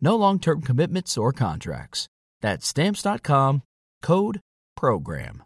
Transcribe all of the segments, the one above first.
No long term commitments or contracts. That's Stamps.com code PROGRAM.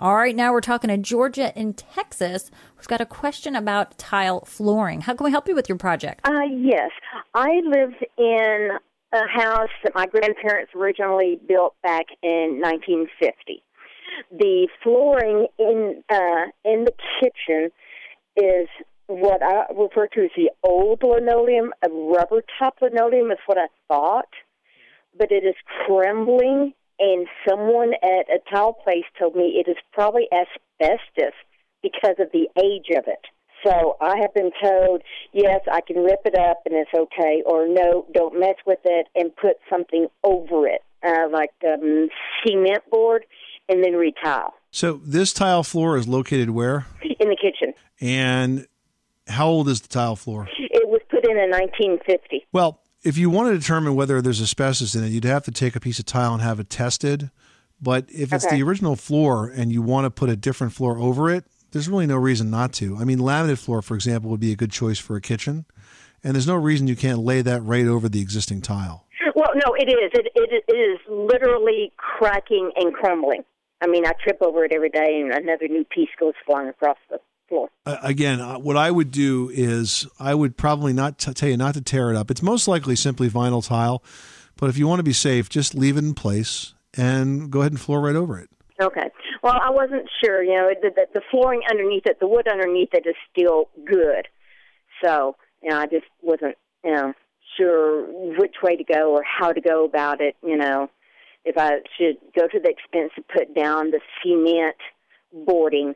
All right, now we're talking to Georgia in Texas who's got a question about tile flooring. How can we help you with your project? Uh, yes. I live in a house that my grandparents originally built back in 1950. The flooring in uh, in the kitchen is what I refer to as the old linoleum. Rubber top linoleum is what I thought, but it is crumbling. And someone at a tile place told me it is probably asbestos because of the age of it. So I have been told, yes, I can rip it up and it's okay, or no, don't mess with it and put something over it, uh, like um, cement board, and then retile. So this tile floor is located where? In the kitchen. And how old is the tile floor? It was put in in 1950. Well, if you want to determine whether there's asbestos in it, you'd have to take a piece of tile and have it tested. But if it's Okay. the original floor and you want to put a different floor over it, there's really no reason not to. I mean, laminate floor, for example, would be a good choice for a kitchen. And there's no reason you can't lay that right over the existing tile. Well, no, it is. It, it, it is literally cracking and crumbling. I mean, I trip over it every day, and another new piece goes flying across the floor. Uh, again, uh, what I would do is I would probably not t- tell you not to tear it up. It's most likely simply vinyl tile, but if you want to be safe, just leave it in place and go ahead and floor right over it. Okay. Well, I wasn't sure. You know, the, the, the flooring underneath it, the wood underneath it is still good. So, you know, I just wasn't, you know, sure which way to go or how to go about it. You know, if I should go to the expense of put down the cement boarding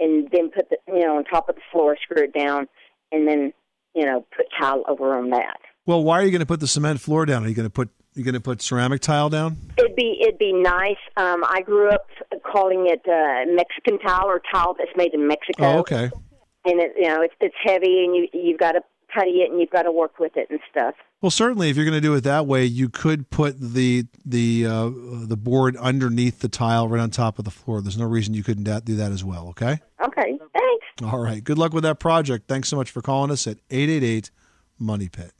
and then put the, you know, on top of the floor, screw it down, and then, you know, put tile over on that. Well, why are you going to put the cement floor down? Are you going to put you going to put ceramic tile down? It'd be it'd be nice. Um, I grew up calling it uh, Mexican tile or tile that's made in Mexico. Oh, okay. and it you know it's it's heavy and you you've got to putty it and you've got to work with it and stuff. Well, certainly, if you're going to do it that way, you could put the the uh, the board underneath the tile, right on top of the floor. There's no reason you couldn't do that as well. Okay. Okay, thanks. All right. Good luck with that project. Thanks so much for calling us at eight eight eight Money Pit.